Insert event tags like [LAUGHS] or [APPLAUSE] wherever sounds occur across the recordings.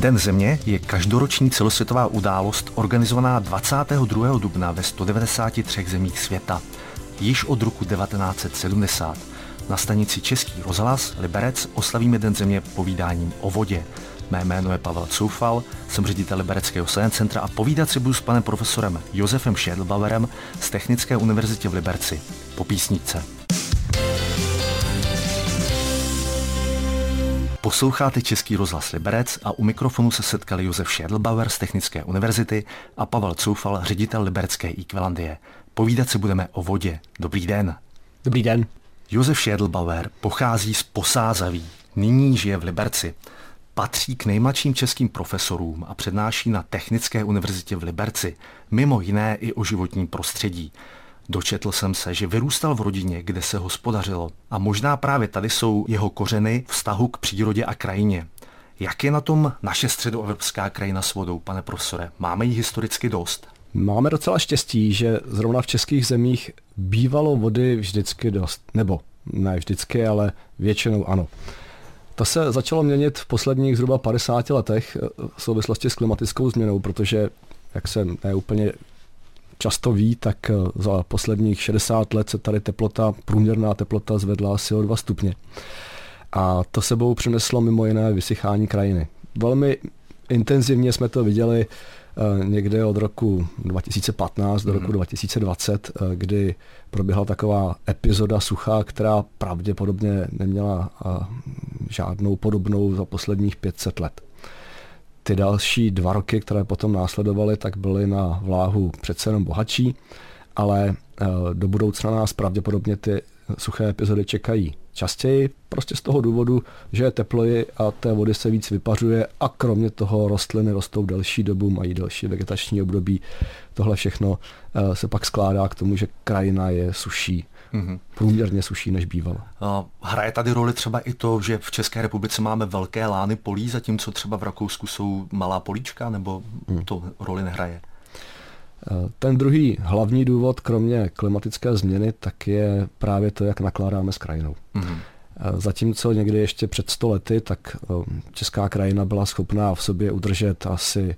Den země je každoroční celosvětová událost organizovaná 22. dubna ve 193 zemích světa. Již od roku 1970. Na stanici Český rozhlas Liberec oslavíme Den země povídáním o vodě. Mé jméno je Pavel Coufal, jsem ředitel Libereckého Science Centra a povídat si budu s panem profesorem Josefem Schädelbauerem z Technické univerzity v Liberci. Po písničce. Posloucháte Český rozhlas Liberec a u mikrofonu se setkali Josef Schädelbauer z Technické univerzity a Pavel Coufal, ředitel Liberecké Equalandie. Povídat si budeme o vodě. Dobrý den. Dobrý den. Josef Schädelbauer pochází z Posázaví. Nyní žije v Liberci. Patří k nejmladším českým profesorům a přednáší na Technické univerzitě v Liberci, mimo jiné i o životním prostředí. Dočetl jsem se, že vyrůstal v rodině, kde se hospodařilo a možná právě tady jsou jeho kořeny vztahu k přírodě a krajině. Jak je na tom naše středoevropská krajina s vodou, pane profesore? Máme ji historicky dost? Máme docela štěstí, že zrovna v českých zemích bývalo vody vždycky dost. Nebo ne vždycky, ale většinou ano. To se začalo měnit v posledních zhruba 50 letech v souvislosti s klimatickou změnou, protože, jak se neúplně často ví, tak za posledních 60 let se tady teplota, průměrná teplota zvedla asi o 2 stupně. A to sebou přineslo mimo jiné vysychání krajiny. Velmi intenzivně jsme to viděli Eh, někde od roku 2015 do roku mm. 2020, eh, kdy proběhla taková epizoda sucha, která pravděpodobně neměla eh, žádnou podobnou za posledních 500 let. Ty další dva roky, které potom následovaly, tak byly na vláhu přece jenom bohatší, ale do budoucna nás pravděpodobně ty suché epizody čekají častěji, prostě z toho důvodu, že je teploji a té vody se víc vypařuje a kromě toho rostliny rostou delší dobu, mají delší vegetační období. Tohle všechno eh, se pak skládá k tomu, že krajina je suší. Mm-hmm. Průměrně suší, než bývalo. Hraje tady roli třeba i to, že v České republice máme velké lány polí, zatímco třeba v Rakousku jsou malá políčka, nebo mm. to roli nehraje? Ten druhý hlavní důvod, kromě klimatické změny, tak je právě to, jak nakládáme s krajinou. Mm-hmm. Zatímco někdy ještě před 100 lety, tak eh, česká krajina byla schopná v sobě udržet asi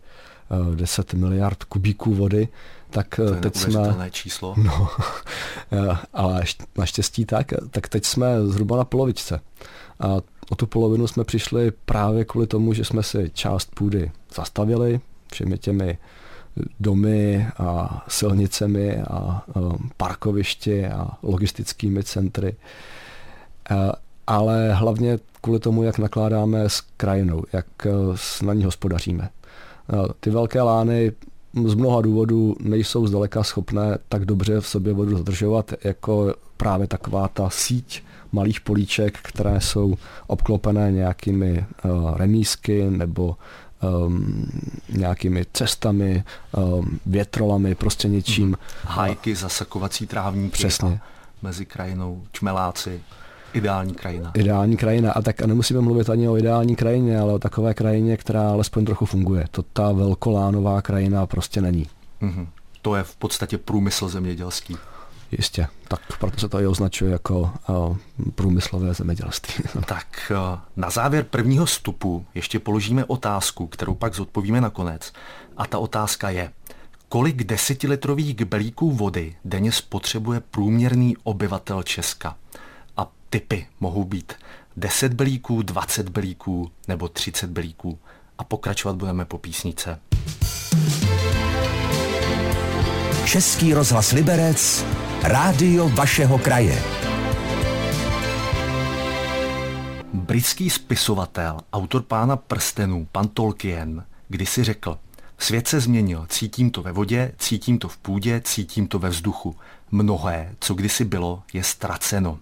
10 eh, miliard kubíků vody, tak to je teď jsme... číslo. [LAUGHS] No, [LAUGHS] ale naštěstí tak, tak teď jsme zhruba na polovičce. A o tu polovinu jsme přišli právě kvůli tomu, že jsme si část půdy zastavili všemi těmi domy a silnicemi a parkovišti a logistickými centry. Ale hlavně kvůli tomu, jak nakládáme s krajinou, jak na ní hospodaříme. Ty velké lány z mnoha důvodů nejsou zdaleka schopné tak dobře v sobě vodu zadržovat, jako právě taková ta síť malých políček, které jsou obklopené nějakými remísky nebo um, nějakými cestami, um, větrolami, prostě něčím. Hajky, zasakovací trávníky. Přesně. Mezi krajinou, čmeláci. Ideální krajina. Ideální krajina. A tak a nemusíme mluvit ani o ideální krajině, ale o takové krajině, která alespoň trochu funguje. To ta velkolánová krajina prostě není. Mm-hmm. To je v podstatě průmysl zemědělský. Jistě, tak proto se to i označuje jako uh, průmyslové zemědělství. [LAUGHS] tak uh, na závěr prvního stupu ještě položíme otázku, kterou pak zodpovíme nakonec. A ta otázka je, kolik desetilitrových gbelíků vody denně spotřebuje průměrný obyvatel Česka? Typy mohou být 10 belíků, 20 belíků nebo 30 belíků. A pokračovat budeme po písnice. Český rozhlas Liberec Rádio vašeho kraje. Britský spisovatel, autor pána prstenů, pan Tolkien, kdysi řekl, svět se změnil, cítím to ve vodě, cítím to v půdě, cítím to ve vzduchu. Mnohé, co kdysi bylo, je ztraceno.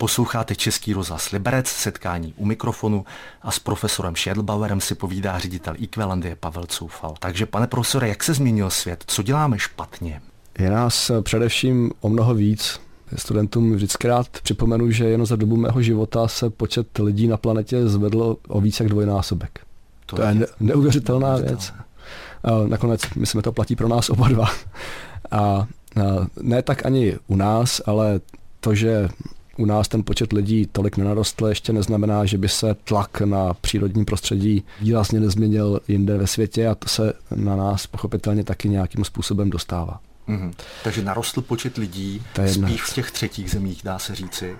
Posloucháte Český rozhlas Liberec, setkání u mikrofonu a s profesorem Schädelbauerem si povídá ředitel Equalandie Pavel Coufal. Takže pane profesore, jak se změnil svět? Co děláme špatně? Je nás především o mnoho víc. Studentům vždycky rád připomenu, že jen za dobu mého života se počet lidí na planetě zvedl o víc jak dvojnásobek. To, to je, je neuvěřitelná věc. A nakonec, myslím, to platí pro nás oba dva. A, a ne tak ani u nás, ale to, že u nás ten počet lidí tolik nenarostl, ještě neznamená, že by se tlak na přírodní prostředí výrazně nezměnil jinde ve světě a to se na nás pochopitelně taky nějakým způsobem dostává. Mm-hmm. Takže narostl počet lidí, spíš v těch třetích zemích, dá se říci.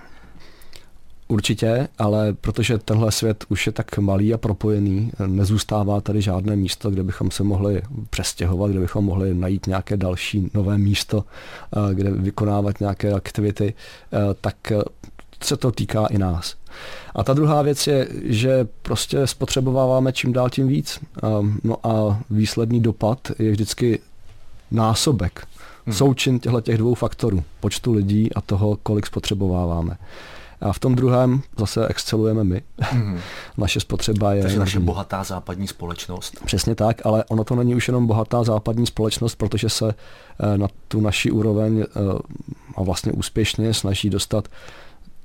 Určitě, ale protože tenhle svět už je tak malý a propojený, nezůstává tady žádné místo, kde bychom se mohli přestěhovat, kde bychom mohli najít nějaké další nové místo, eh, kde vykonávat nějaké aktivity, eh, tak eh, se to týká i nás. A ta druhá věc je, že prostě spotřebováváme čím dál tím víc. No a výsledný dopad je vždycky násobek, hmm. součin těchto těch dvou faktorů, počtu lidí a toho, kolik spotřebováváme. A v tom druhém zase excelujeme my. Mm. [LAUGHS] naše spotřeba je... Takže naše bohatá západní společnost. Přesně tak, ale ono to není už jenom bohatá západní společnost, protože se eh, na tu naši úroveň eh, a vlastně úspěšně snaží dostat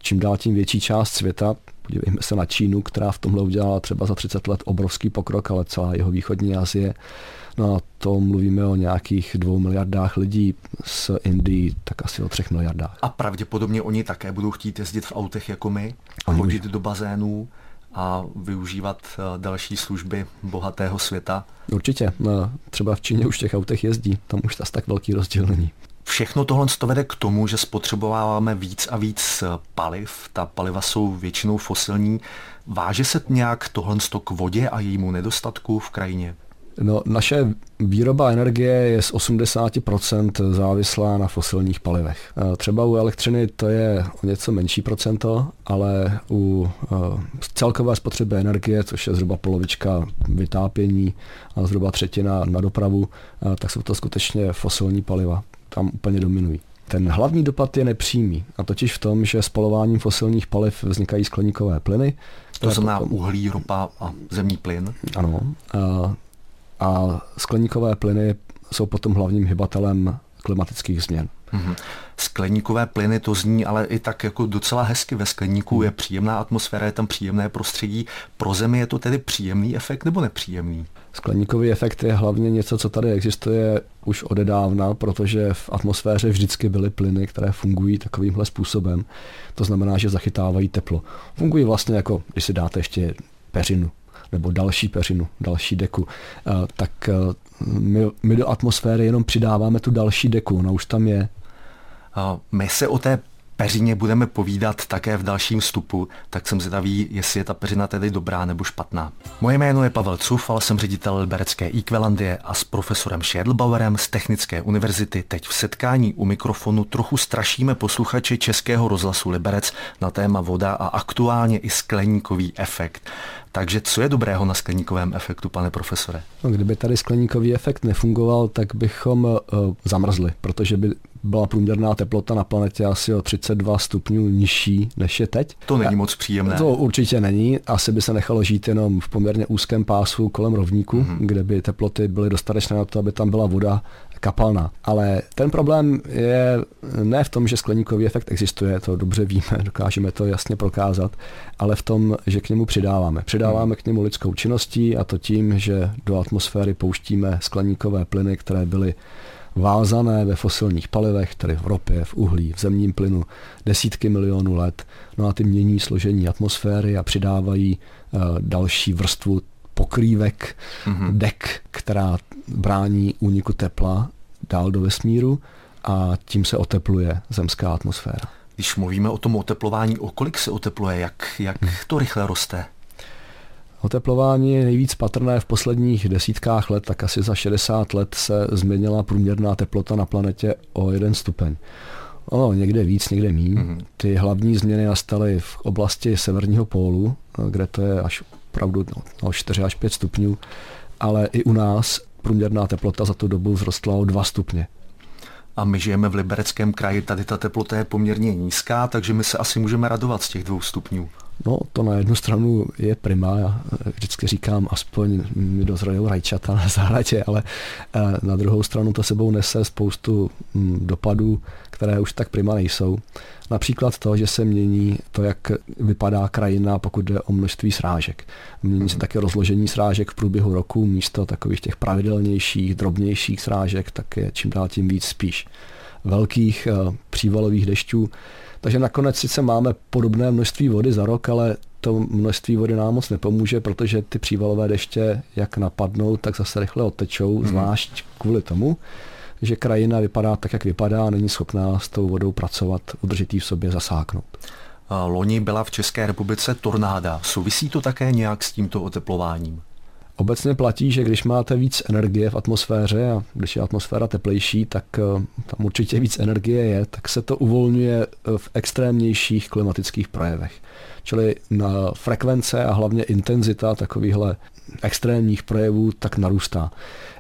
čím dál tím větší část světa. Podívejme se na Čínu, která v tomhle udělala třeba za 30 let obrovský pokrok, ale celá jeho východní Asie No a to mluvíme o nějakých dvou miliardách lidí s Indií, tak asi o třech miliardách. A pravděpodobně oni také budou chtít jezdit v autech jako my, a chodit do bazénů a využívat eh, další služby bohatého světa. Určitě. No, třeba v Číně už v těch autech jezdí. Tam už tas tak velký rozdíl není. Všechno tohle to vede k tomu, že spotřebováváme víc a víc eh, paliv. Ta paliva jsou většinou fosilní. Váže se nějak tohle k vodě a jejímu nedostatku v krajině? No, naše výroba energie je z 80% závislá na fosilních palivech. Třeba u elektřiny to je o něco menší procento, ale u celkové spotřeby energie, což je zhruba polovička vytápění a zhruba třetina na dopravu, tak jsou to skutečně fosilní paliva. Tam úplně dominují. Ten hlavní dopad je nepřímý, a totiž v tom, že spalováním fosilních paliv vznikají skleníkové plyny. To znamená potom... uhlí, ropa a zemní plyn. Ano a skleníkové plyny jsou potom hlavním hybatelem klimatických změn. Mm-hmm. Skleníkové plyny to zní ale i tak jako docela hezky. Ve skleníku je příjemná atmosféra, je tam příjemné prostředí. Pro Zemi je to tedy příjemný efekt nebo nepříjemný? Skleníkový efekt je hlavně něco, co tady existuje už odedávna, protože v atmosféře vždycky byly plyny, které fungují takovýmhle způsobem. To znamená, že zachytávají teplo. Fungují vlastně jako, když si dáte ještě peřinu nebo další peřinu, další deku, eh, tak eh, my, my do atmosféry jenom přidáváme tu další deku, ona už tam je. My se o té peřině budeme povídat také v dalším vstupu, tak jsem zvědavý, jestli je ta peřina tedy dobrá nebo špatná. Moje jméno je Pavel Cufal, jsem ředitel Liberecké Equalandie a s profesorem Schädelbauerem z Technické univerzity teď v setkání u mikrofonu trochu strašíme posluchače Českého rozhlasu Liberec na téma voda a aktuálně i skleníkový efekt. Takže co je dobrého na skleníkovém efektu, pane profesore? No, kdyby tady skleníkový efekt nefungoval, tak bychom uh, zamrzli, protože by byla průměrná teplota na planetě asi o 32 stupňů nižší, než je teď. To není moc příjemné. To určitě není. Asi by se nechalo žít jenom v poměrně úzkém pásu kolem rovníku, mm-hmm. kde by teploty byly dostatečné na to, aby tam byla voda kapalná. Ale ten problém je ne v tom, že skleníkový efekt existuje, to dobře víme, [LAUGHS] dokážeme to jasně prokázat, ale v tom, že k němu přidáváme. Přidáváme k němu lidskou činností a to tím, že do atmosféry pouštíme skleníkové plyny, které byly vázané ve fosilních palivech, tedy v ropě, v uhlí, v zemním plynu, desítky milionů let. No a ty mění složení atmosféry a přidávají uh, další vrstvu pokrývek, mm-hmm. dek, která brání úniku tepla dál do vesmíru a tím se otepluje zemská atmosféra. Když mluvíme o tom oteplování, o kolik se otepluje, jak, jak hmm. to rychle roste? Oteplování je nejvíc patrné v posledních desítkách let, tak asi za 60 let se změnila průměrná teplota na planetě o jeden stupeň. O, někde víc, někde méně. Mm-hmm. Ty hlavní změny nastaly v oblasti severního pólu, kde to je až opravdu no, 4 až 5 stupňů, ale i u nás průměrná teplota za tu dobu vzrostla o 2 stupně. A my žijeme v Libereckém kraji, tady ta teplota je poměrně nízká, takže my se asi můžeme radovat z těch dvou stupňů. No, to na jednu stranu je prima, já vždycky říkám, aspoň mi dozrajou rajčata na zahradě, ale eh, na druhou stranu to sebou nese spoustu hm, dopadů, které už tak prima nejsou. Například to, že se mění to, jak vypadá krajina, pokud jde o množství srážek. Mění se také rozložení srážek v průběhu roku, místo takových těch pravidelnějších, drobnějších srážek, tak je čím dál tím víc spíš velkých přívalových dešťů. Takže nakonec sice máme podobné množství vody za rok, ale to množství vody nám moc nepomůže, protože ty přívalové deště, jak napadnou, tak zase rychle odtečou, mm. zvlášť kvůli tomu, že krajina vypadá tak, jak vypadá a není schopná s tou vodou pracovat, udržet ji v sobě, zasáknout. Loni byla v České republice tornáda. Souvisí to také nějak s tímto oteplováním? Obecně platí, že když máte víc energie v atmosféře a když je atmosféra teplejší, tak eh, tam určitě víc energie je, tak se to uvolňuje eh, v extrémnějších klimatických projevech. Čili na frekvence a hlavně intenzita takovýchhle extrémních projevů tak narůstá.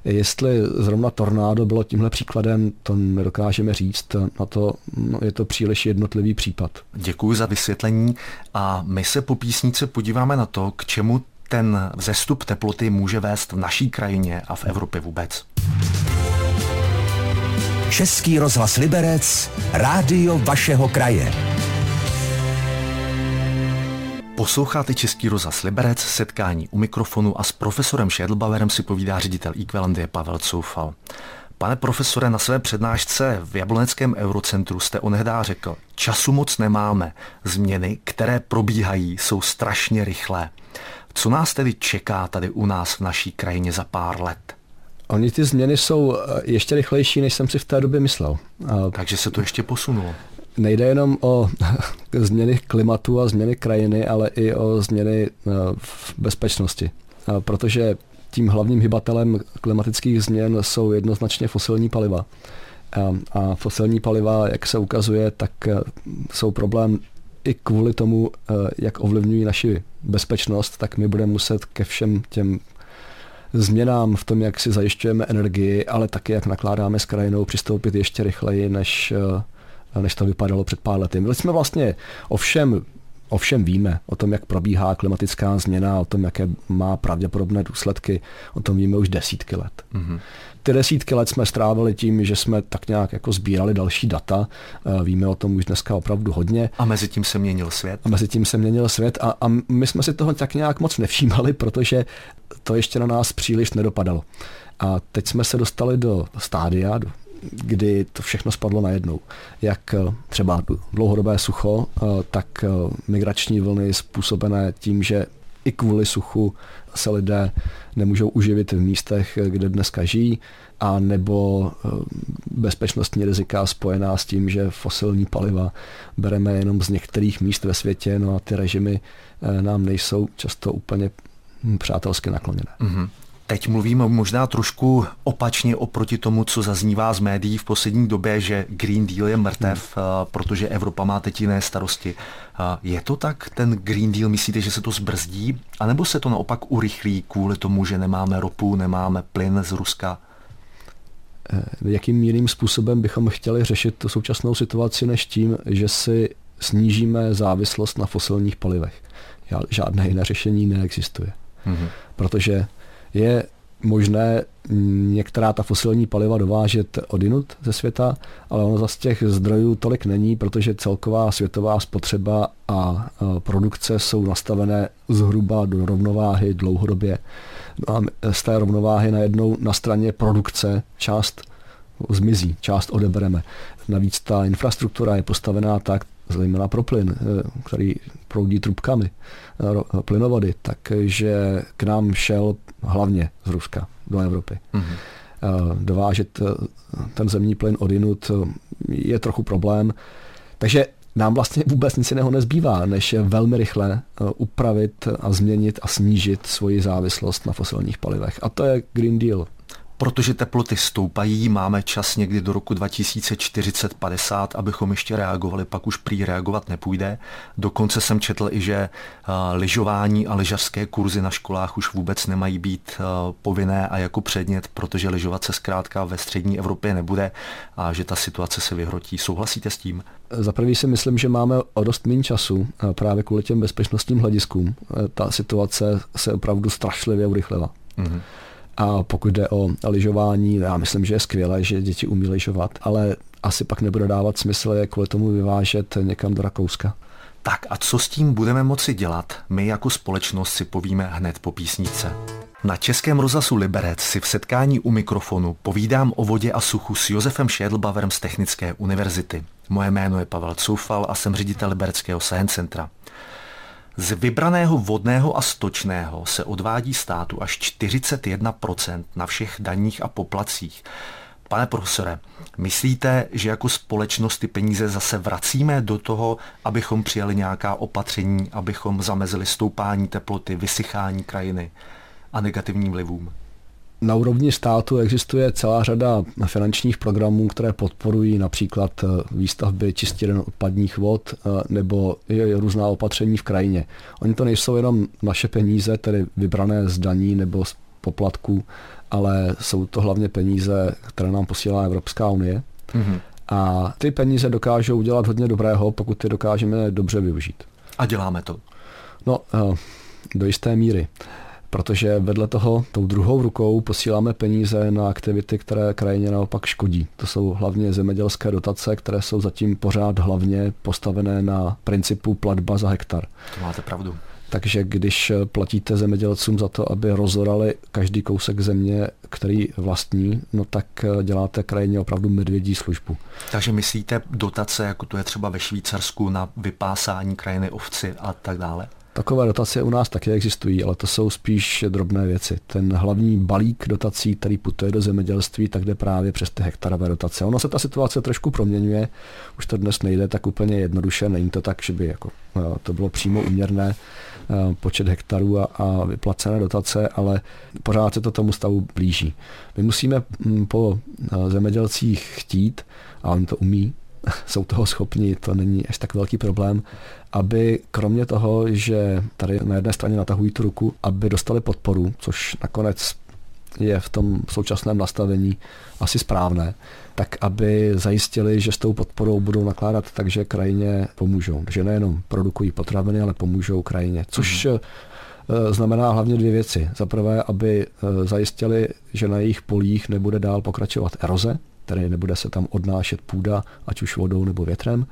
Jestli zrovna tornádo bylo tímhle příkladem, to nedokážeme říct. Na to no, je to příliš jednotlivý případ. Děkuji za vysvětlení a my se po písnice podíváme na to, k čemu ten vzestup teploty může vést v naší krajině a v Evropě vůbec. Český rozhlas Liberec, rádio vašeho kraje. Posloucháte Český rozhlas Liberec, setkání u mikrofonu a s profesorem Šedlbauerem si povídá ředitel Equalandie Pavel Coufal. Pane profesore, na své přednášce v Jabloneckém eurocentru jste onehdá řekl, času moc nemáme, změny, které probíhají, jsou strašně rychlé. Co nás tedy čeká tady u nás v naší krajině za pár let? Oni ty změny jsou eh, ještě rychlejší, než jsem si v té době myslel. Takže se to ještě posunulo. Nejde jenom o [LAUGHS] změny klimatu a změny krajiny, ale i o změny eh, v bezpečnosti. Protože tím hlavním hybatelem klimatických změn jsou jednoznačně fosilní paliva. A fosilní paliva, jak se ukazuje, tak eh, jsou problém i kvůli tomu, eh, jak ovlivňují naši bezpečnost, tak my budeme muset ke všem těm změnám v tom, jak si zajišťujeme energii, ale taky jak nakládáme s krajinou, přistoupit ještě rychleji, než, než to vypadalo před pár lety. My jsme vlastně ovšem Ovšem víme o tom, jak probíhá klimatická změna, o tom, jaké má pravděpodobné důsledky, o tom víme už desítky let. Mm-hmm. Ty desítky let jsme strávili tím, že jsme tak nějak jako sbírali další data, eh, víme o tom už dneska opravdu hodně. A mezi tím se měnil svět? A mezi tím se měnil svět a, a my jsme si toho tak nějak moc nevšímali, protože to ještě na nás příliš nedopadalo. A teď jsme se dostali do stádia, do kdy to všechno spadlo najednou. Jak eh, třeba dlouhodobé sucho, eh, tak eh, migrační vlny způsobené tím, že i kvůli suchu se lidé nemůžou uživit v místech, kde dneska žijí, a nebo bezpečnostní rizika spojená s tím, že fosilní paliva bereme jenom z některých míst ve světě, no a ty režimy nám nejsou často úplně hm, přátelsky nakloněné. Mm-hmm. Teď mluvím možná trošku opačně oproti tomu, co zaznívá z médií v poslední době, že Green Deal je mrtev, hmm. protože Evropa má teď jiné starosti. Je to tak, ten Green Deal, myslíte, že se to zbrzdí? A nebo se to naopak urychlí kvůli tomu, že nemáme ropu, nemáme plyn z Ruska? Eh, jakým jiným způsobem bychom chtěli řešit tu současnou situaci, než tím, že si snížíme závislost na fosilních palivech? Žádné jiné řešení neexistuje. Mm-hmm. Protože je možné některá ta fosilní paliva dovážet odinut ze světa, ale ono zase těch zdrojů tolik není, protože celková světová spotřeba a produkce jsou nastavené zhruba do rovnováhy dlouhodobě. No a z té rovnováhy najednou na straně produkce část zmizí, část odebereme. Navíc ta infrastruktura je postavená tak, zejména pro plyn, eh, který proudí trubkami, eh, plynovody, takže k nám šel hlavně z Ruska do Evropy. Mm-hmm. Dovážet ten zemní plyn odinut je trochu problém. Takže nám vlastně vůbec nic jiného nezbývá, než velmi rychle upravit a změnit a snížit svoji závislost na fosilních palivech. A to je Green Deal. Protože teploty stoupají, máme čas někdy do roku 2040-50, abychom ještě reagovali, pak už prý reagovat nepůjde. Dokonce jsem četl i, že lyžování a lyžařské kurzy na školách už vůbec nemají být povinné a jako předmět, protože lyžovat se zkrátka ve střední Evropě nebude a že ta situace se vyhrotí. Souhlasíte s tím? Za prvý si myslím, že máme o dost méně času právě kvůli těm bezpečnostním hlediskům. Ta situace se opravdu strašlivě urychlila. Mm-hmm. A pokud jde o lyžování, já myslím, že je skvělé, že děti umí lyžovat, ale asi pak nebude dávat smysl je kvůli tomu vyvážet někam do Rakouska. Tak a co s tím budeme moci dělat, my jako společnost si povíme hned po písnice. Na Českém rozhlasu Liberec si v setkání u mikrofonu povídám o vodě a suchu s Josefem Šédlbaverem z Technické univerzity. Moje jméno je Pavel Coufal a jsem ředitel Libereckého Science Centra. Z vybraného vodného a stočného se odvádí státu až 41% na všech daních a poplacích. Pane profesore, myslíte, že jako společnost ty peníze zase vracíme do toho, abychom přijali nějaká opatření, abychom zamezili stoupání teploty, vysychání krajiny a negativním vlivům? Na úrovni státu existuje celá řada finančních programů, které podporují například eh, výstavby čistěren odpadních vod eh, nebo různá opatření v krajině. Oni to nejsou jenom naše peníze, tedy vybrané z daní nebo z poplatků, ale jsou to hlavně peníze, které nám posílá Evropská unie. Mm-hmm. A ty peníze dokážou udělat hodně dobrého, pokud ty dokážeme dobře využít. A děláme to? No, eh, do jisté míry protože vedle toho tou druhou rukou posíláme peníze na aktivity, které krajině naopak škodí. To jsou hlavně zemědělské dotace, které jsou zatím pořád hlavně postavené na principu platba za hektar. To máte pravdu. Takže když platíte zemědělcům za to, aby rozorali každý kousek země, který vlastní, no tak děláte krajině opravdu medvědí službu. Takže myslíte dotace, jako to je třeba ve Švýcarsku, na vypásání krajiny ovci a tak dále? Takové dotace u nás taky existují, ale to jsou spíš drobné věci. Ten hlavní balík dotací, který putuje do zemědělství, tak jde právě přes ty hektarové dotace. Ono se ta situace trošku proměňuje, už to dnes nejde tak úplně jednoduše, není to tak, že by jako, no, to bylo přímo uměrné eh, počet hektarů a, a vyplacené dotace, ale pořád se to tomu stavu blíží. My musíme mm, po eh, zemědělcích chtít, a oni to umí, [LAUGHS] jsou toho schopni, to není až tak velký problém, aby kromě toho, že tady na jedné straně natahují tu ruku, aby dostali podporu, což nakonec je v tom současném nastavení asi správné, tak aby zajistili, že s tou podporou budou nakládat tak, že krajině pomůžou. Že nejenom produkují potraviny, ale pomůžou krajině. Což mm. znamená hlavně dvě věci. Za prvé, aby eh, zajistili, že na jejich polích nebude dál pokračovat eroze, tedy nebude se tam odnášet půda, ať už vodou nebo větrem.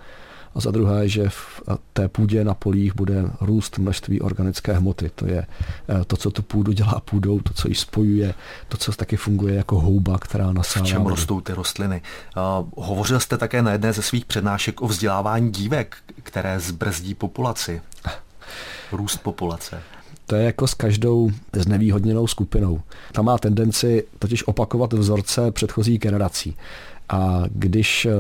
A za druhé, že v té půdě na polích bude růst množství organické hmoty. To je eh, to, co tu půdu dělá půdou, to, co ji spojuje, to, co taky funguje jako houba, která nasává. V čem rostou ty rostliny? Uh, hovořil jste také na jedné ze svých přednášek o vzdělávání dívek, které zbrzdí populaci. [LAUGHS] Růst populace. To je jako s každou znevýhodněnou skupinou. Ta má tendenci totiž opakovat vzorce předchozí generací. A když eh,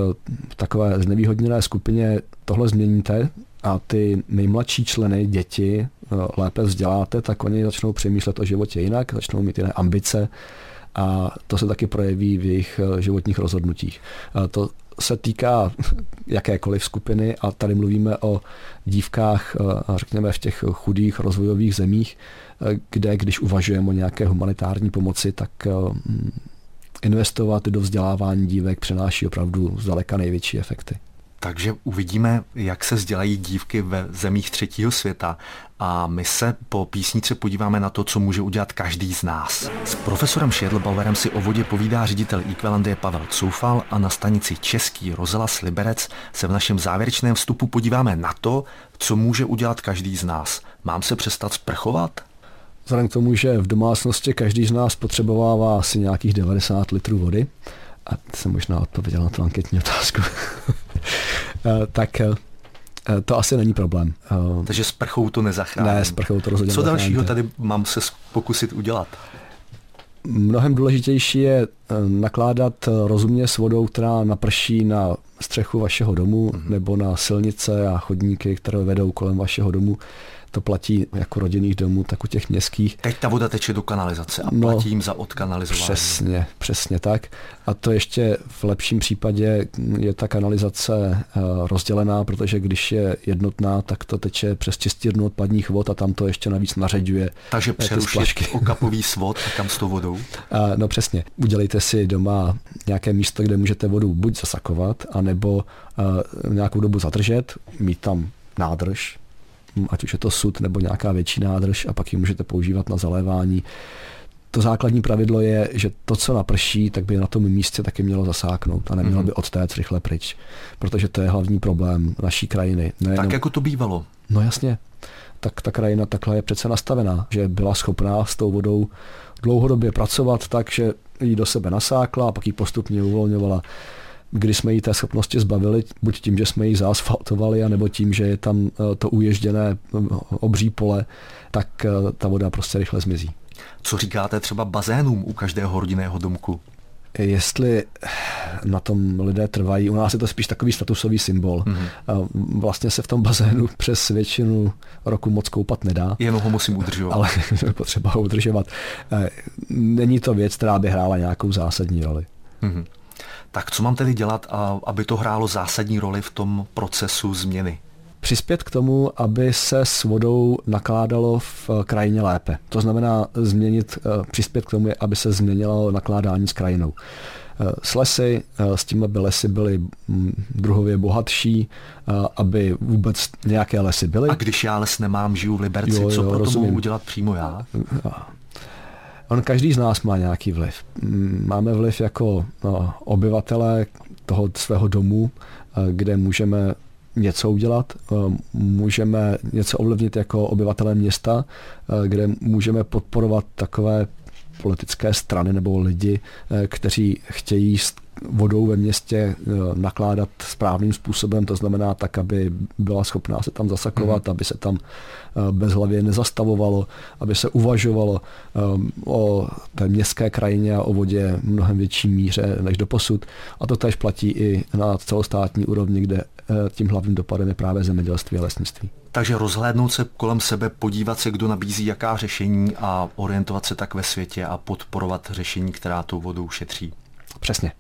v takové znevýhodněné skupině tohle změníte a ty nejmladší členy, děti, eh, lépe vzděláte, tak oni začnou přemýšlet o životě jinak, začnou mít jiné ambice a to se taky projeví v jejich eh, životních rozhodnutích. To se týká jakékoliv skupiny a tady mluvíme o dívkách, řekněme v těch chudých rozvojových zemích, kde když uvažujeme o nějaké humanitární pomoci, tak investovat do vzdělávání dívek přináší opravdu zdaleka největší efekty. Takže uvidíme, jak se vzdělají dívky ve zemích třetího světa a my se po písnici podíváme na to, co může udělat každý z nás. S profesorem Šedlbauerem si o vodě povídá ředitel Equalandie Pavel Coufal a na stanici Český rozhlas Liberec se v našem závěrečném vstupu podíváme na to, co může udělat každý z nás. Mám se přestat sprchovat? Vzhledem k tomu, že v domácnosti každý z nás potřebovává asi nějakých 90 litrů vody, a jsem možná odpověděl na tu anketní otázku, [LAUGHS] [LAUGHS] tak eh, to asi není problém. Eh, Takže s prchou to nezachrání. Ne, s prchou to rozhodně Co dalšího tady mám se pokusit udělat? Mnohem důležitější je nakládat rozumně s vodou, která naprší na střechu vašeho domu mm-hmm. nebo na silnice a chodníky, které vedou kolem vašeho domu to platí jako rodinných domů, tak u těch městských. Teď ta voda teče do kanalizace a no, platí jim za odkanalizování. Přesně, přesně tak. A to ještě v lepším případě je ta kanalizace eh, rozdělená, protože když je jednotná, tak to teče přes čistírnu odpadních vod a tam to ještě navíc nařeďuje. Takže přerušit okapový svod a kam s tou vodou? [LAUGHS] No přesně. Udělejte si doma nějaké místo, kde můžete vodu buď zasakovat, anebo nějakou dobu zadržet, mít tam nádrž, ať už je to sud nebo nějaká větší nádrž a pak ji můžete používat na zalévání. to základní pravidlo je, že to, co naprší, tak by na tom místě taky mělo zasáknout a nemělo mm-hmm. by odtéct rychle pryč, protože to je hlavní problém naší krajiny. Nejenom... Tak jako to bývalo. No jasně, tak ta krajina takhle je přece nastavená, že byla schopná s tou vodou dlouhodobě pracovat tak, že ji do sebe nasákla a pak ji postupně uvolňovala. Když jsme jí té schopnosti zbavili, buď tím, že jsme ji zaasfaltovali, anebo tím, že je tam eh, to uježděné eh, obří pole, tak eh, ta voda prostě rychle zmizí. Co říkáte třeba bazénům u každého rodinného domku? jestli na tom lidé trvají. U nás je to spíš takový statusový symbol. Mm-hmm. Vlastně se v tom bazénu přes většinu roku moc koupat nedá. Jenom ho musím udržovat. Ale [LAUGHS] potřeba ho udržovat. Není to věc, která by hrála nějakou zásadní roli. Mm-hmm. Tak co mám tedy dělat, aby to hrálo zásadní roli v tom procesu změny? přispět k tomu, aby se s vodou nakládalo v eh, krajině lépe. To znamená změnit, eh, přispět k tomu, aby se změnilo nakládání s krajinou. Eh, s lesy, s tím, aby lesy byly mm, druhově bohatší, aby vůbec nějaké lesy byly. A když já les nemám, žiju v Liberci, jo, jo, co pro to mohu udělat přímo já? On každý z nás má nějaký vliv. Mm, máme vliv jako no, obyvatele toho svého domu, kde můžeme něco udělat, eh, můžeme něco ovlivnit jako obyvatelé města, eh, kde můžeme podporovat takové politické strany nebo lidi, eh, kteří chtějí vodou ve městě nakládat správným způsobem, to znamená tak, aby byla schopná se tam zasakovat, mm. aby se tam bezhlavě nezastavovalo, aby se uvažovalo o té městské krajině a o vodě mnohem větší míře než do posud. A to tež platí i na celostátní úrovni, kde Eh, tím hlavním dopadem je právě zemědělství a lesnictví. Takže rozhlédnout se kolem sebe, podívat se, kdo nabízí jaká řešení a orientovat se tak ve světě a podporovat řešení, která tu vodu šetří. Přesně.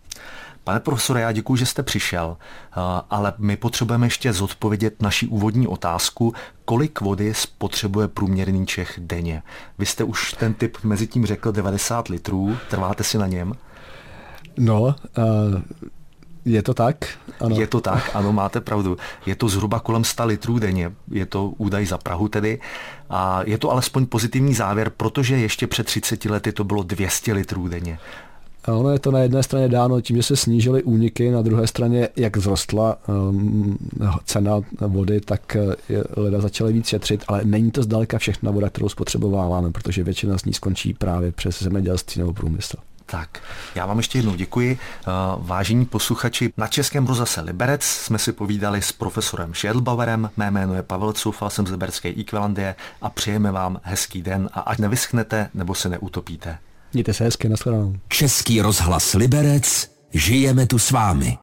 Pane profesore, já děkuji, že jste přišel, eh, ale my potřebujeme ještě zodpovědět naši úvodní otázku, kolik vody spotřebuje průměrný Čech denně. Vy jste už ten typ mezi tím řekl 90 litrů, trváte si na něm? No, uh je to tak? Ano. Je to tak, ano, máte pravdu. Je to zhruba kolem 100 litrů denně. Je to údaj za Prahu tedy. A je to alespoň pozitivní závěr, protože ještě před 30 lety to bylo 200 litrů denně. A ono je to na jedné straně dáno tím, že se snížily úniky, na druhé straně, jak vzrostla um, cena vody, tak uh, lidé začaly víc šetřit, ale není to zdaleka všechna voda, kterou spotřebováváme, protože většina z ní skončí právě přes zemědělství nebo průmysl. Tak, já vám ještě jednou děkuji. Eh, vážení posluchači, na Českém rozase Liberec jsme si povídali s profesorem Šedlbauerem. Mé jméno je Pavel Cufal, jsem z Liberecké Ikvelandie a přejeme vám hezký den a ať nevyschnete nebo se neutopíte. Mějte se hezky, nashledanou. Český rozhlas Liberec, žijeme tu s vámi.